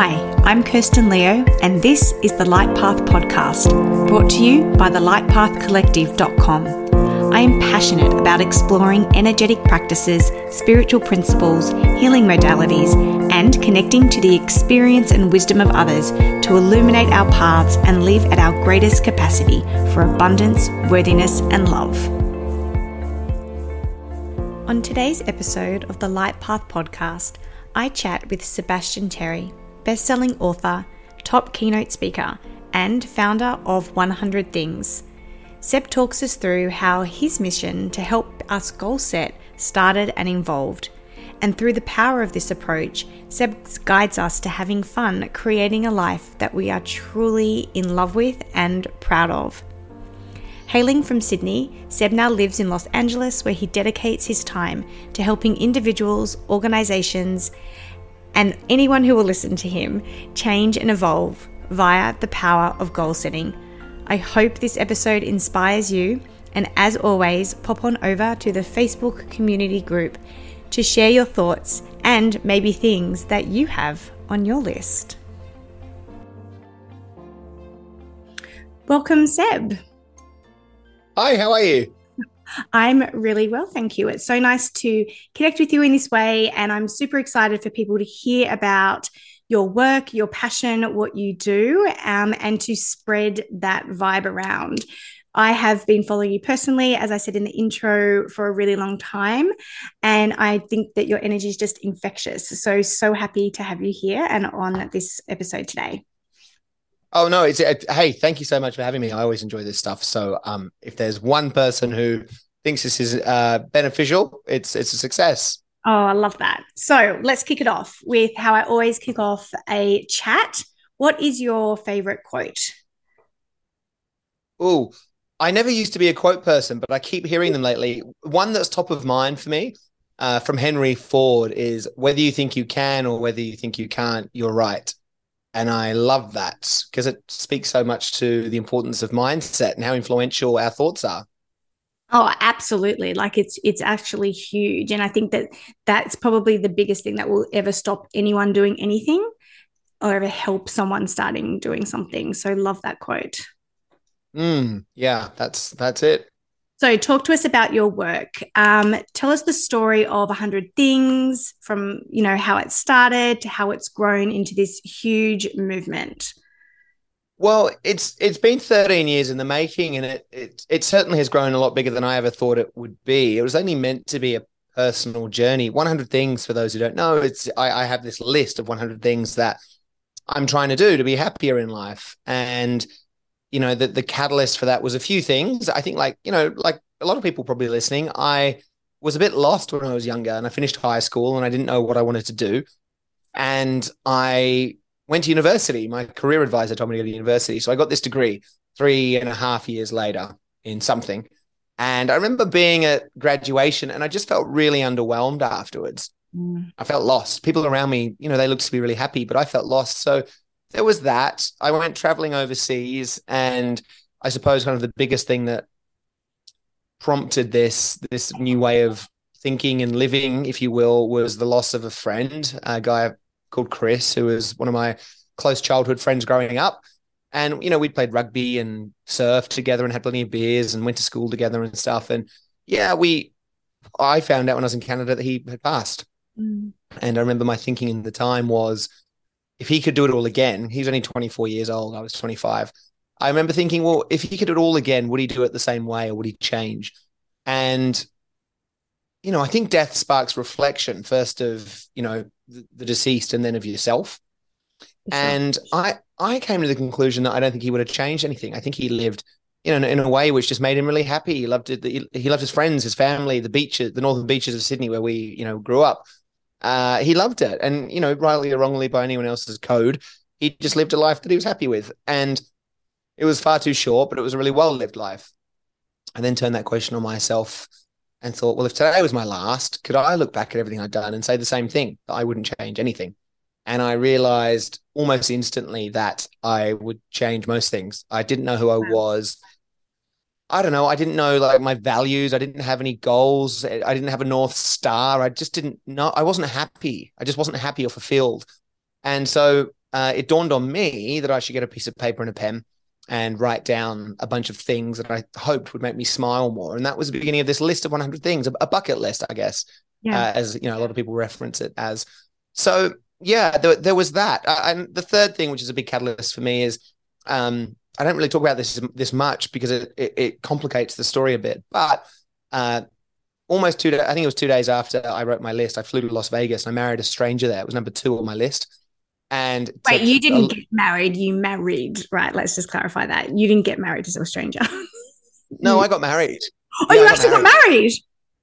Hi, I'm Kirsten Leo, and this is the Light Path Podcast, brought to you by the lightpathcollective.com. I am passionate about exploring energetic practices, spiritual principles, healing modalities, and connecting to the experience and wisdom of others to illuminate our paths and live at our greatest capacity for abundance, worthiness, and love. On today's episode of the Light Path podcast, I chat with Sebastian Terry, best-selling author, top keynote speaker, and founder of 100 Things. Seb talks us through how his mission to help us goal set started and evolved. And through the power of this approach, Seb guides us to having fun creating a life that we are truly in love with and proud of. Hailing from Sydney, Seb now lives in Los Angeles where he dedicates his time to helping individuals, organizations, and anyone who will listen to him change and evolve via the power of goal setting. I hope this episode inspires you, and as always, pop on over to the Facebook community group to share your thoughts and maybe things that you have on your list. Welcome, Seb. Hi, how are you? I'm really well, thank you. It's so nice to connect with you in this way, and I'm super excited for people to hear about your work, your passion, what you do, um, and to spread that vibe around. I have been following you personally, as I said in the intro, for a really long time. And I think that your energy is just infectious. So, so happy to have you here and on this episode today. Oh no, it's it, hey, thank you so much for having me. I always enjoy this stuff. So, um, if there's one person who thinks this is uh, beneficial, it's it's a success. Oh, I love that. So let's kick it off with how I always kick off a chat. What is your favorite quote? Oh, I never used to be a quote person, but I keep hearing them lately. One that's top of mind for me uh, from Henry Ford is whether you think you can or whether you think you can't, you're right. And I love that because it speaks so much to the importance of mindset and how influential our thoughts are. Oh, absolutely. Like it's it's actually huge and I think that that's probably the biggest thing that will ever stop anyone doing anything or ever help someone starting doing something. So love that quote. Mm, yeah, that's that's it. So talk to us about your work. Um, tell us the story of 100 Things from, you know, how it started to how it's grown into this huge movement. Well, it's it's been 13 years in the making, and it it it certainly has grown a lot bigger than I ever thought it would be. It was only meant to be a personal journey. 100 things for those who don't know. It's I, I have this list of 100 things that I'm trying to do to be happier in life, and you know the the catalyst for that was a few things. I think like you know like a lot of people probably listening. I was a bit lost when I was younger, and I finished high school, and I didn't know what I wanted to do, and I went to university. My career advisor told me to go to university. So I got this degree three and a half years later in something. And I remember being at graduation and I just felt really underwhelmed afterwards. Mm. I felt lost. People around me, you know, they looked to be really happy, but I felt lost. So there was that. I went traveling overseas and I suppose kind of the biggest thing that prompted this this new way of thinking and living, if you will, was the loss of a friend, a guy called Chris, who was one of my close childhood friends growing up. And, you know, we'd played rugby and surfed together and had plenty of beers and went to school together and stuff. And yeah, we, I found out when I was in Canada that he had passed. Mm. And I remember my thinking in the time was, if he could do it all again, he's only 24 years old. I was 25. I remember thinking, well, if he could do it all again, would he do it the same way or would he change? And you know, I think death sparks reflection first of, you know, the, the deceased and then of yourself. And I I came to the conclusion that I don't think he would have changed anything. I think he lived you know, in, a way which just made him really happy. He loved it. He, he loved his friends, his family, the beaches, the northern beaches of Sydney where we, you know, grew up. Uh, he loved it. And, you know, rightly or wrongly by anyone else's code, he just lived a life that he was happy with. And it was far too short, but it was a really well lived life. I then turned that question on myself and thought, well, if today was my last, could I look back at everything I'd done and say the same thing that I wouldn't change anything? And I realized almost instantly that I would change most things. I didn't know who I was. I don't know. I didn't know like my values. I didn't have any goals. I didn't have a North Star. I just didn't know. I wasn't happy. I just wasn't happy or fulfilled. And so uh, it dawned on me that I should get a piece of paper and a pen and write down a bunch of things that I hoped would make me smile more. And that was the beginning of this list of 100 things, a, bucket list, I guess, yeah. uh, as you know, a lot of people reference it as. So yeah, there, there was that. Uh, and the third thing, which is a big catalyst for me, is um, I don't really talk about this this much because it, it, it complicates the story a bit. But uh, almost two, I think it was two days after I wrote my list, I flew to Las Vegas and I married a stranger there. It was number two on my list. And wait, you didn't get married. You married, right? Let's just clarify that you didn't get married to a stranger. no, I got married. Oh, yeah, you got actually married. got married.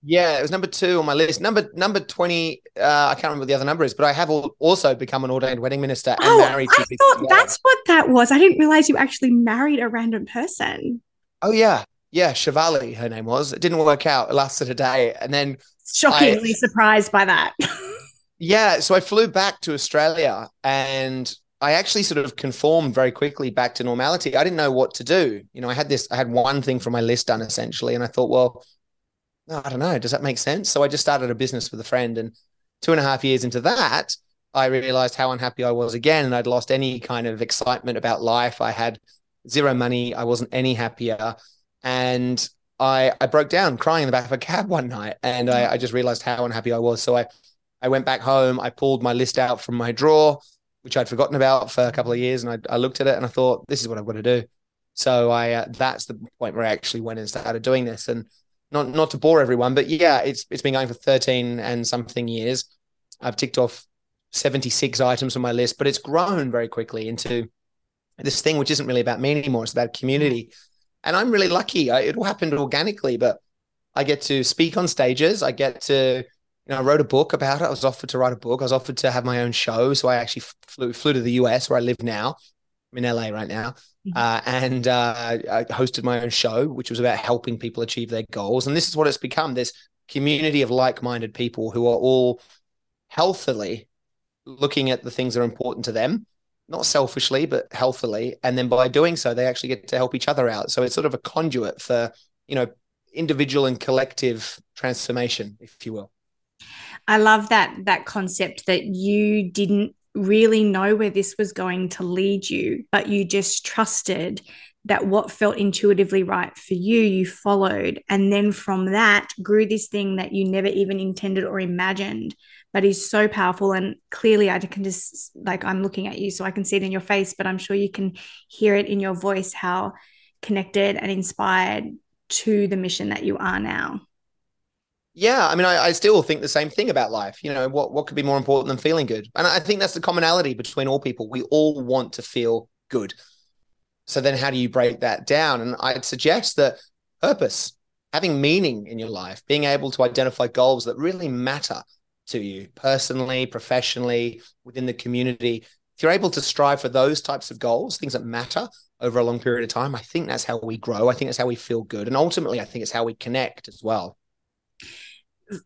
Yeah, it was number two on my list. Number number twenty. Uh, I can't remember what the other number is, but I have also become an ordained wedding minister and oh, married. I thought that's what that was. I didn't realize you actually married a random person. Oh yeah, yeah. Shivali, her name was. It didn't work out. It lasted a day, and then shockingly I, surprised by that. yeah, so I flew back to Australia, and I actually sort of conformed very quickly back to normality. I didn't know what to do. You know, I had this. I had one thing from my list done essentially, and I thought, well I don't know. Does that make sense? So I just started a business with a friend, and two and a half years into that, I realized how unhappy I was again, and I'd lost any kind of excitement about life. I had zero money. I wasn't any happier, and I I broke down crying in the back of a cab one night, and I, I just realized how unhappy I was. So I I went back home. I pulled my list out from my drawer, which I'd forgotten about for a couple of years, and I, I looked at it and I thought, this is what I've got to do. So I uh, that's the point where I actually went and started doing this, and not not to bore everyone, but yeah, it's it's been going for 13 and something years. I've ticked off 76 items on my list, but it's grown very quickly into this thing which isn't really about me anymore. It's about community. And I'm really lucky. I, it all happened organically, but I get to speak on stages. I get to, you know, I wrote a book about it. I was offered to write a book. I was offered to have my own show. So I actually flew, flew to the US where I live now. I'm in LA right now. Mm-hmm. Uh, and uh, I hosted my own show, which was about helping people achieve their goals. And this is what it's become this community of like minded people who are all healthily looking at the things that are important to them, not selfishly, but healthily. And then by doing so, they actually get to help each other out. So it's sort of a conduit for, you know, individual and collective transformation, if you will. I love that that concept that you didn't really know where this was going to lead you, but you just trusted that what felt intuitively right for you, you followed. And then from that grew this thing that you never even intended or imagined, but is so powerful. And clearly, I can just like, I'm looking at you, so I can see it in your face, but I'm sure you can hear it in your voice how connected and inspired to the mission that you are now yeah i mean I, I, still think the same thing about life you know what what could be more important than feeling good? And i think that's the commonality between all people. We all want to feel good. So then how do you break that down? And i'd suggest that purpose having meaning in your life being able to identify goals that really matter to you personally professionally within the community. If you're able to strive for those types of goals things that matter over a long period of time i think that's how we grow. I think that's how we feel good. And ultimately i think it's how we connect as well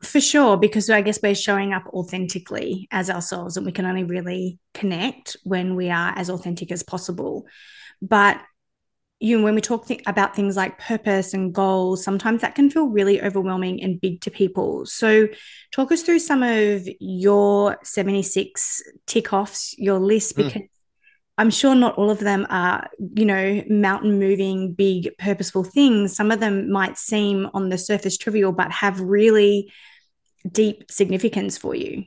for sure, because I guess we're showing up authentically as ourselves, and we can only really connect when we are as authentic as possible. But you know, when we talk th- about things like purpose and goals, sometimes that can feel really overwhelming and big to people. So, talk us through some of your 76 tick offs, your list, hmm. because mm. I'm sure not all of them are, you know, mountain moving, big, purposeful things. Some of them might seem on the surface trivial, but have really deep significance for you.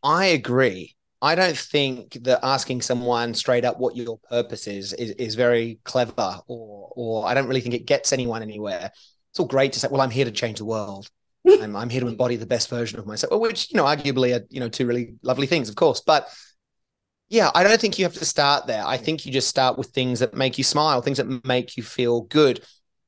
I agree. I don't think that asking someone straight up what your purpose is is, is very clever, or or I don't really think it gets anyone anywhere. It's all great to say, "Well, I'm here to change the world. I'm, I'm here to embody the best version of myself," which you know, arguably are you know two really lovely things, of course. But yeah, I don't think you have to start there. I think you just start with things that make you smile, things that make you feel good.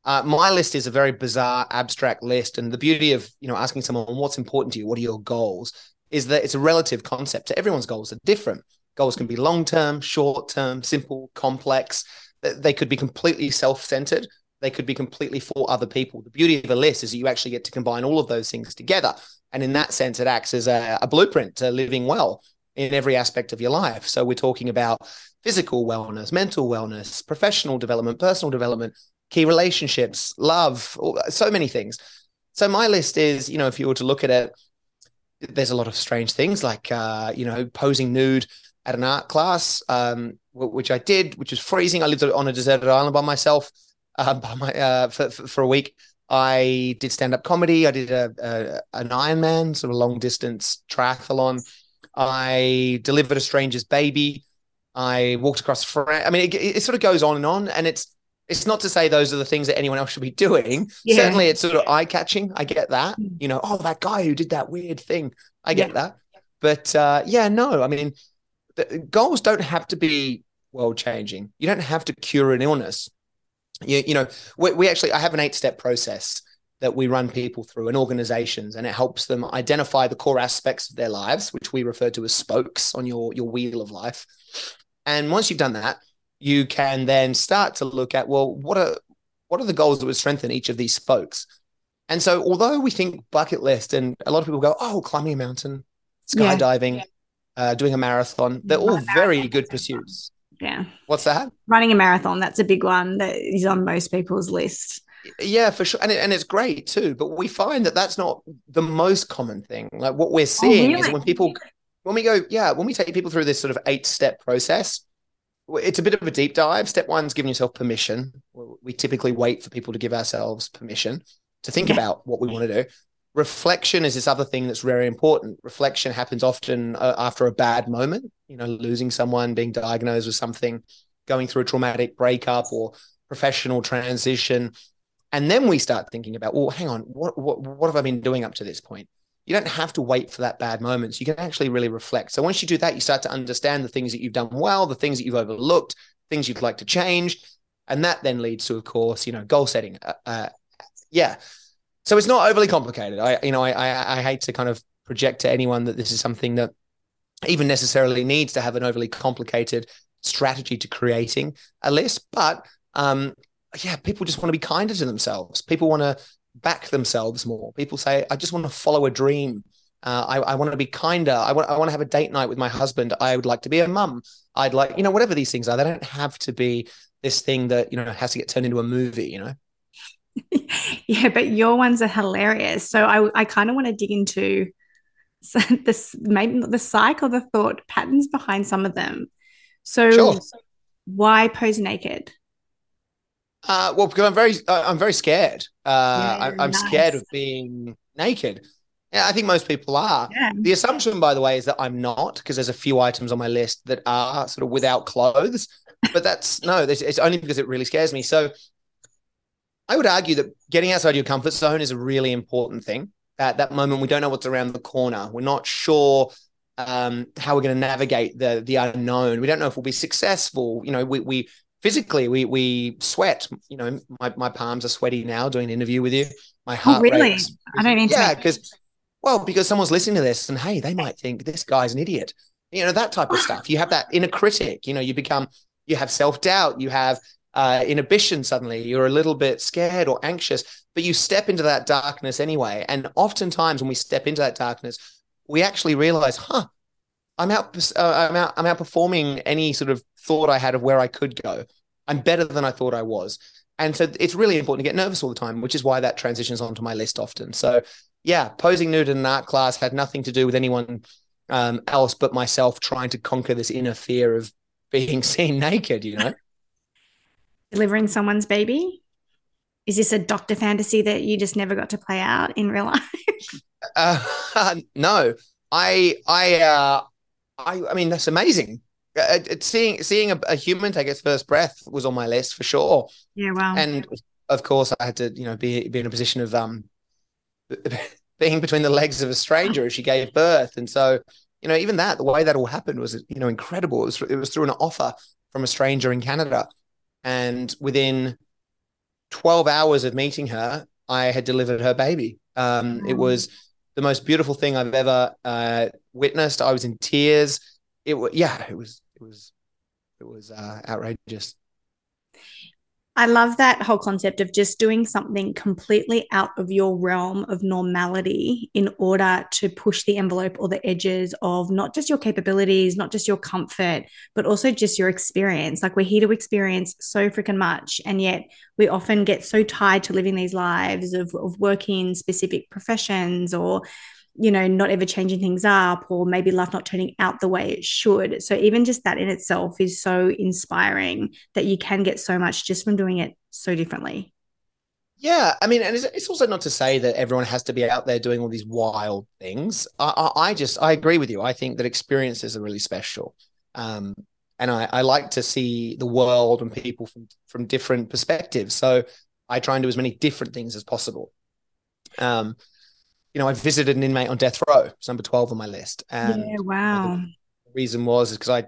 Uh, my list is a very bizarre, abstract list, and the beauty of you know asking someone what's important to you, what are your goals, is that it's a relative concept. So everyone's goals are different. Goals can be long term, short term, simple, complex. They could be completely self centered. They could be completely for other people. The beauty of a list is that you actually get to combine all of those things together, and in that sense, it acts as a, a blueprint to living well in every aspect of your life. So we're talking about physical wellness, mental wellness, professional development, personal development, key relationships, love, so many things. So my list is, you know, if you were to look at it, there's a lot of strange things like, uh, you know, posing nude at an art class, um, which I did, which was freezing. I lived on a deserted island by myself uh, by my, uh, for, for a week. I did stand up comedy. I did a, a an Ironman, sort of long distance triathlon. I delivered a stranger's baby. I walked across France. I mean, it, it, sort of goes on and on, and it's it's not to say those are the things that anyone else should be doing. Yeah. Certainly, it's sort of eye catching. I get that. Hmm. You know, oh, that guy who did that weird thing. I get yeah. that. But uh, yeah, no, I mean, goals don't have to be world changing. You don't have to cure an illness. You, you know, we, we actually, I have an eight step process that we run people through and organizations and it helps them identify the core aspects of their lives which we refer to as spokes on your your wheel of life. And once you've done that you can then start to look at well what are what are the goals that would strengthen each of these spokes? And so although we think bucket list and a lot of people go oh climbing a mountain skydiving yeah. uh, doing a marathon they're all very good pursuits. Yeah. What's that? Running a marathon that's a big one that is on most people's list yeah, for sure, and it, and it's great too. But we find that that's not the most common thing. Like what we're oh, seeing oh, really? is when people, when we go, yeah, when we take people through this sort of eight step process, it's a bit of a deep dive. Step one's giving yourself permission. We typically wait for people to give ourselves permission to think yeah. about what we want to do. Reflection is this other thing that's very important. Reflection happens often uh, after a bad moment, you know, losing someone, being diagnosed with something, going through a traumatic breakup or professional transition and then we start thinking about, well, hang on, what, what, what have I been doing up to this point? You don't have to wait for that bad moment. So you can actually really reflect. So once you do that, you start to understand the things that you've done well, the things that you've overlooked, things you'd like to change. And that then leads to, of course, you know, goal setting. Uh, uh, yeah. So it's not overly complicated. I, you know, I, I, I hate to kind of project to anyone that this is something that even necessarily needs to have an overly complicated strategy to creating a list, but um, yeah, people just want to be kinder to themselves. People want to back themselves more. People say, I just want to follow a dream. Uh, I, I, want to be kinder. I want, I want to have a date night with my husband. I would like to be a mum. I'd like, you know, whatever these things are, they don't have to be this thing that, you know, has to get turned into a movie, you know? yeah, but your ones are hilarious. So I, I kind of want to dig into this, maybe the cycle, the thought patterns behind some of them. So sure. why pose naked? Uh, well, because I'm very, uh, I'm very scared. Uh, yeah, I, am nice. scared of being naked. Yeah, I think most people are. Yeah. The assumption, by the way, is that I'm not, because there's a few items on my list that are sort of without clothes. But that's no, it's only because it really scares me. So I would argue that getting outside your comfort zone is a really important thing. At that moment, we don't know what's around the corner. We're not sure um, how we're going to navigate the the unknown. We don't know if we'll be successful. You know, we we physically we we sweat you know my, my palms are sweaty now doing an interview with you. My oh, heart oh, really? rates, i don't mean to. yeah because well because someone's listening to this and hey they might think this guy's an idiot. You know that type of stuff. You have that inner critic you know you become you have self-doubt you have uh, inhibition suddenly you're a little bit scared or anxious but you step into that darkness anyway. And oftentimes when we step into that darkness we actually realize huh I'm out, uh, I'm out, I'm outperforming any sort of thought I had of where I could go. I'm better than I thought I was. And so it's really important to get nervous all the time, which is why that transitions onto my list often. So yeah, posing nude in an art class had nothing to do with anyone um, else but myself trying to conquer this inner fear of being seen naked, you know? Delivering someone's baby? Is this a doctor fantasy that you just never got to play out in real life? uh, no, I, I, uh, I, I mean, that's amazing. Uh, seeing seeing a, a, human take its first breath was on my list for sure. Yeah, wow. And of course, I had to, you know, be be in a position of um being between the legs of a stranger as she gave birth, and so you know, even that, the way that all happened was, you know, incredible. It was it was through an offer from a stranger in Canada, and within twelve hours of meeting her, I had delivered her baby. Um, It was the most beautiful thing I've ever uh, witnessed. I was in tears. It was yeah, it was it was it was uh, outrageous. I love that whole concept of just doing something completely out of your realm of normality in order to push the envelope or the edges of not just your capabilities, not just your comfort, but also just your experience. Like we're here to experience so freaking much. And yet we often get so tied to living these lives of, of working specific professions or you know, not ever changing things up or maybe life not turning out the way it should. So even just that in itself is so inspiring that you can get so much just from doing it so differently. Yeah, I mean, and it's, also not to say that everyone has to be out there doing all these wild things. I, I, I just I agree with you. I think that experiences are really special, um, and I, I like to see the world and people from from different perspectives. So I try and do as many different things as possible. Um, you know, I visited an inmate on death row, it's number twelve on my list. And yeah, wow. the reason was because I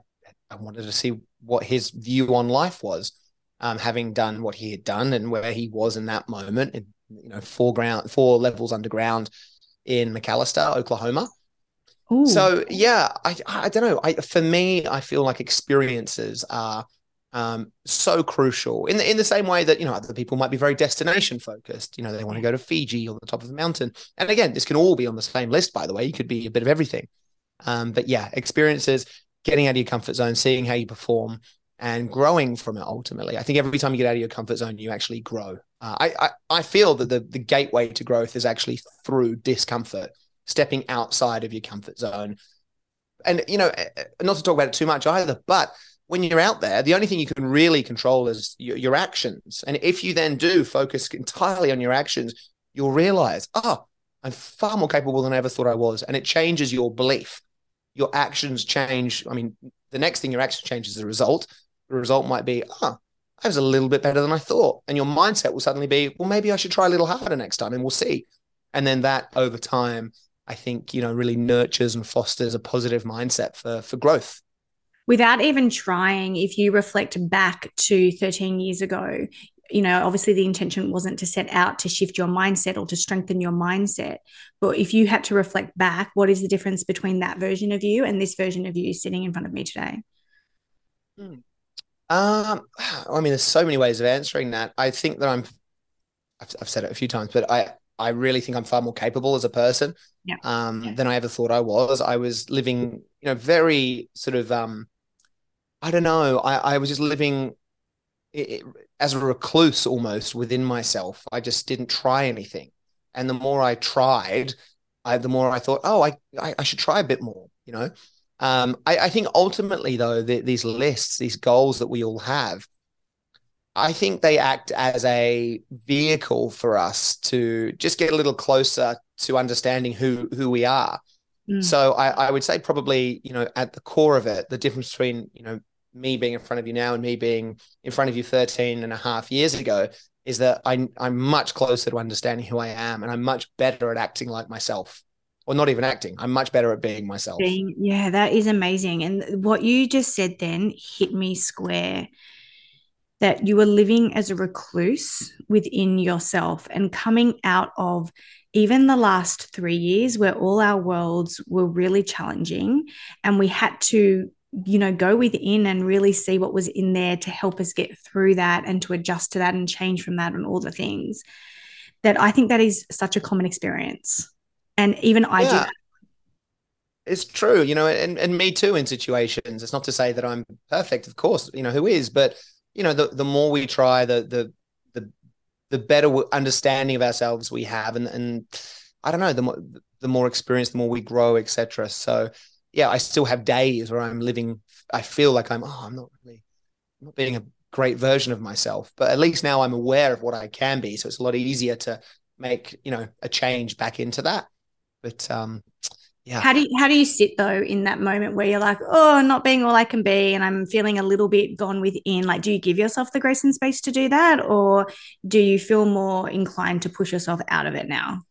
I wanted to see what his view on life was um, having done what he had done and where he was in that moment, in, you know, four ground, four levels underground in McAlester, Oklahoma. Ooh. So yeah, I I don't know. I for me, I feel like experiences are um, so crucial in the in the same way that you know other people might be very destination focused. You know, they want to go to Fiji or the top of a mountain. And again, this can all be on the same list. By the way, you could be a bit of everything. Um, but yeah, experiences, getting out of your comfort zone, seeing how you perform, and growing from it ultimately. I think every time you get out of your comfort zone, you actually grow. Uh, I, I, I feel that the the gateway to growth is actually through discomfort, stepping outside of your comfort zone. And you know, eh, eh, not to talk about it too much either, but when you're out there, the only thing you can really control is your, your actions. And if you then do focus entirely on your actions, you'll realize, oh, I'm far more capable than I ever thought I was. And it changes your belief. Your actions change. I mean, the next thing your action changes is a result the result might be, ah, oh, I was a little bit better than I thought. And your mindset will suddenly be, well, maybe I should try a little harder next time and we'll see. And then that over time, I think, you know, really nurtures and fosters a positive mindset for for growth. Without even trying, if you reflect back to 13 years ago, you know, obviously the intention wasn't to set out to shift your mindset or to strengthen your mindset. But if you had to reflect back, what is the difference between that version of you and this version of you sitting in front of me today? Hmm. Um, I mean, there's so many ways of answering that. I think that I'm, I've, I've, said it a few times, but I, I really think I'm far more capable as a person yeah. Um, yeah. than I ever thought I was. I was living, you know, very sort of, um, I don't know. I, I was just living it, it, as a recluse almost within myself. I just didn't try anything. And the more I tried, I, the more I thought, oh, I, I, I should try a bit more, you know? Um, I, I, think ultimately, though, the, these lists, these goals that we all have, I think they act as a vehicle for us to just get a little closer to understanding who who we are. Mm. So I, I would say probably, you know, at the core of it, the difference between, you know, me being in front of you now and me being in front of you 13 and a half years ago is that I, I'm much closer to understanding who I am and I'm much better at acting like myself or not even acting. I'm much better at being myself. Yeah, that is amazing. And what you just said then hit me square that you were living as a recluse within yourself and coming out of even the last three years where all our worlds were really challenging and we had to you know go within and really see what was in there to help us get through that and to adjust to that and change from that and all the things that i think that is such a common experience and even I yeah. do that. It's true, you know, and, and me too in situations. It's not to say that I'm perfect, of course, you know, who is, but you know, the, the more we try, the the the the better understanding of ourselves we have. And and I don't know, the more the more experience, the more we grow, etc. So yeah, I still have days where I'm living, I feel like I'm, oh, I'm not really I'm not being a great version of myself. But at least now I'm aware of what I can be. So it's a lot easier to make, you know, a change back into that. But um, yeah. How do you, how do you sit though in that moment where you're like, oh, I'm not being all I can be, and I'm feeling a little bit gone within? Like, do you give yourself the grace and space to do that, or do you feel more inclined to push yourself out of it now?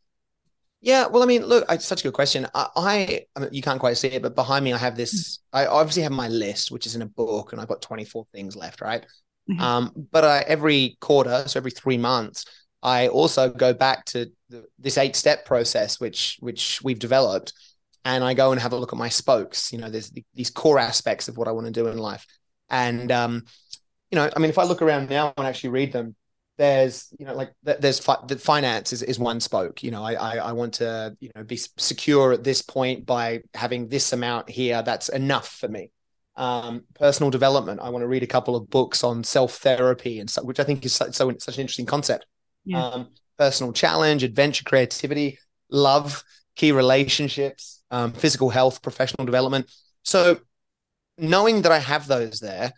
Yeah, well, I mean, look, it's such a good question. I, I, I mean, you can't quite see it, but behind me, I have this. Mm-hmm. I obviously have my list, which is in a book, and I've got 24 things left, right? Mm-hmm. Um, but I, every quarter, so every three months, I also go back to the, this eight step process, which which we've developed, and I go and have a look at my spokes. You know, there's the, these core aspects of what I want to do in life, and um, you know, I mean, if I look around now and actually read them, there's you know like there's fi- the finance is, is one spoke you know I, I, I want to you know be secure at this point by having this amount here that's enough for me um, personal development i want to read a couple of books on self therapy and so, which i think is so, so, such an interesting concept yeah. um, personal challenge, adventure, creativity, love. key relationships, um, physical health, professional development. So knowing that I have those there,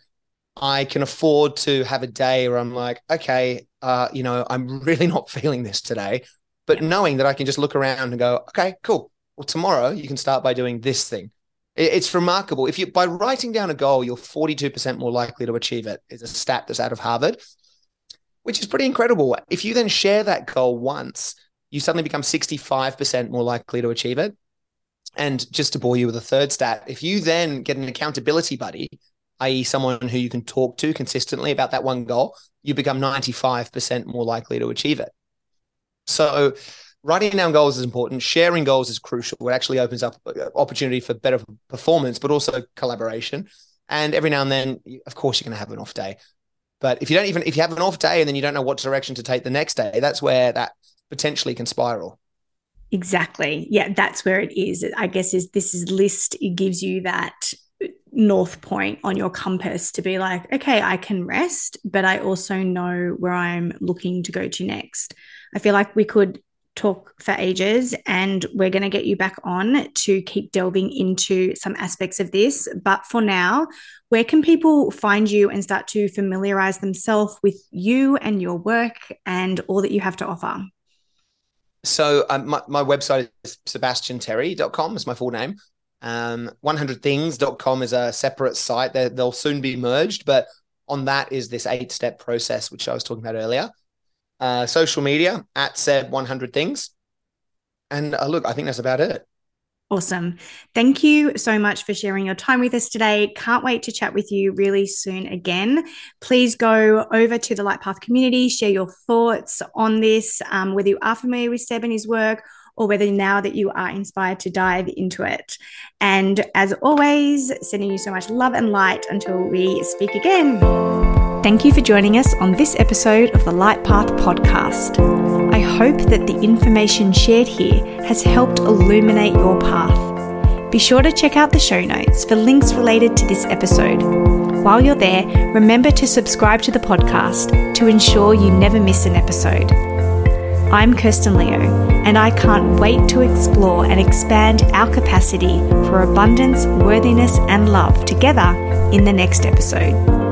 I can afford to have a day where I'm like, okay, uh, you know, I'm really not feeling this today. But knowing that I can just look around and go, okay, cool. Well, tomorrow you can start by doing this thing. It's remarkable. If you by writing down a goal, you're 42% more likely to achieve it. Is a stat that's out of Harvard, which is pretty incredible. If you then share that goal once, you suddenly become 65% more likely to achieve it. And just to bore you with a third stat, if you then get an accountability buddy, i.e., someone who you can talk to consistently about that one goal, you become 95% more likely to achieve it. So, writing down goals is important. Sharing goals is crucial. It actually opens up uh, opportunity for better performance, but also collaboration. And every now and then, of course, you're going to have an off day. But if you don't even if you have an off day and then you don't know what direction to take the next day, that's where that potentially can spiral. Exactly. Yeah, that's where it is. I guess is this is list it gives you that north point on your compass to be like, okay, I can rest, but I also know where I'm looking to go to next. I feel like we could talk for ages and we're going to get you back on to keep delving into some aspects of this. But for now, where can people find you and start to familiarize themselves with you and your work and all that you have to offer? So um, my, my website is sebastianterry.com is my full name. Um, 100things.com is a separate site. they they'll soon be merged, but on that is this eight step process, which I was talking about earlier. Uh, social media at Seb 100 things. And uh, look, I think that's about it. Awesome. Thank you so much for sharing your time with us today. Can't wait to chat with you really soon again. Please go over to the Light Path community, share your thoughts on this, um, whether you are familiar with Seb and his work or whether now that you are inspired to dive into it. And as always, sending you so much love and light until we speak again. Thank you for joining us on this episode of the Light Path podcast. I hope that the information shared here has helped illuminate your path. Be sure to check out the show notes for links related to this episode. While you're there, remember to subscribe to the podcast to ensure you never miss an episode. I'm Kirsten Leo, and I can't wait to explore and expand our capacity for abundance, worthiness, and love together in the next episode.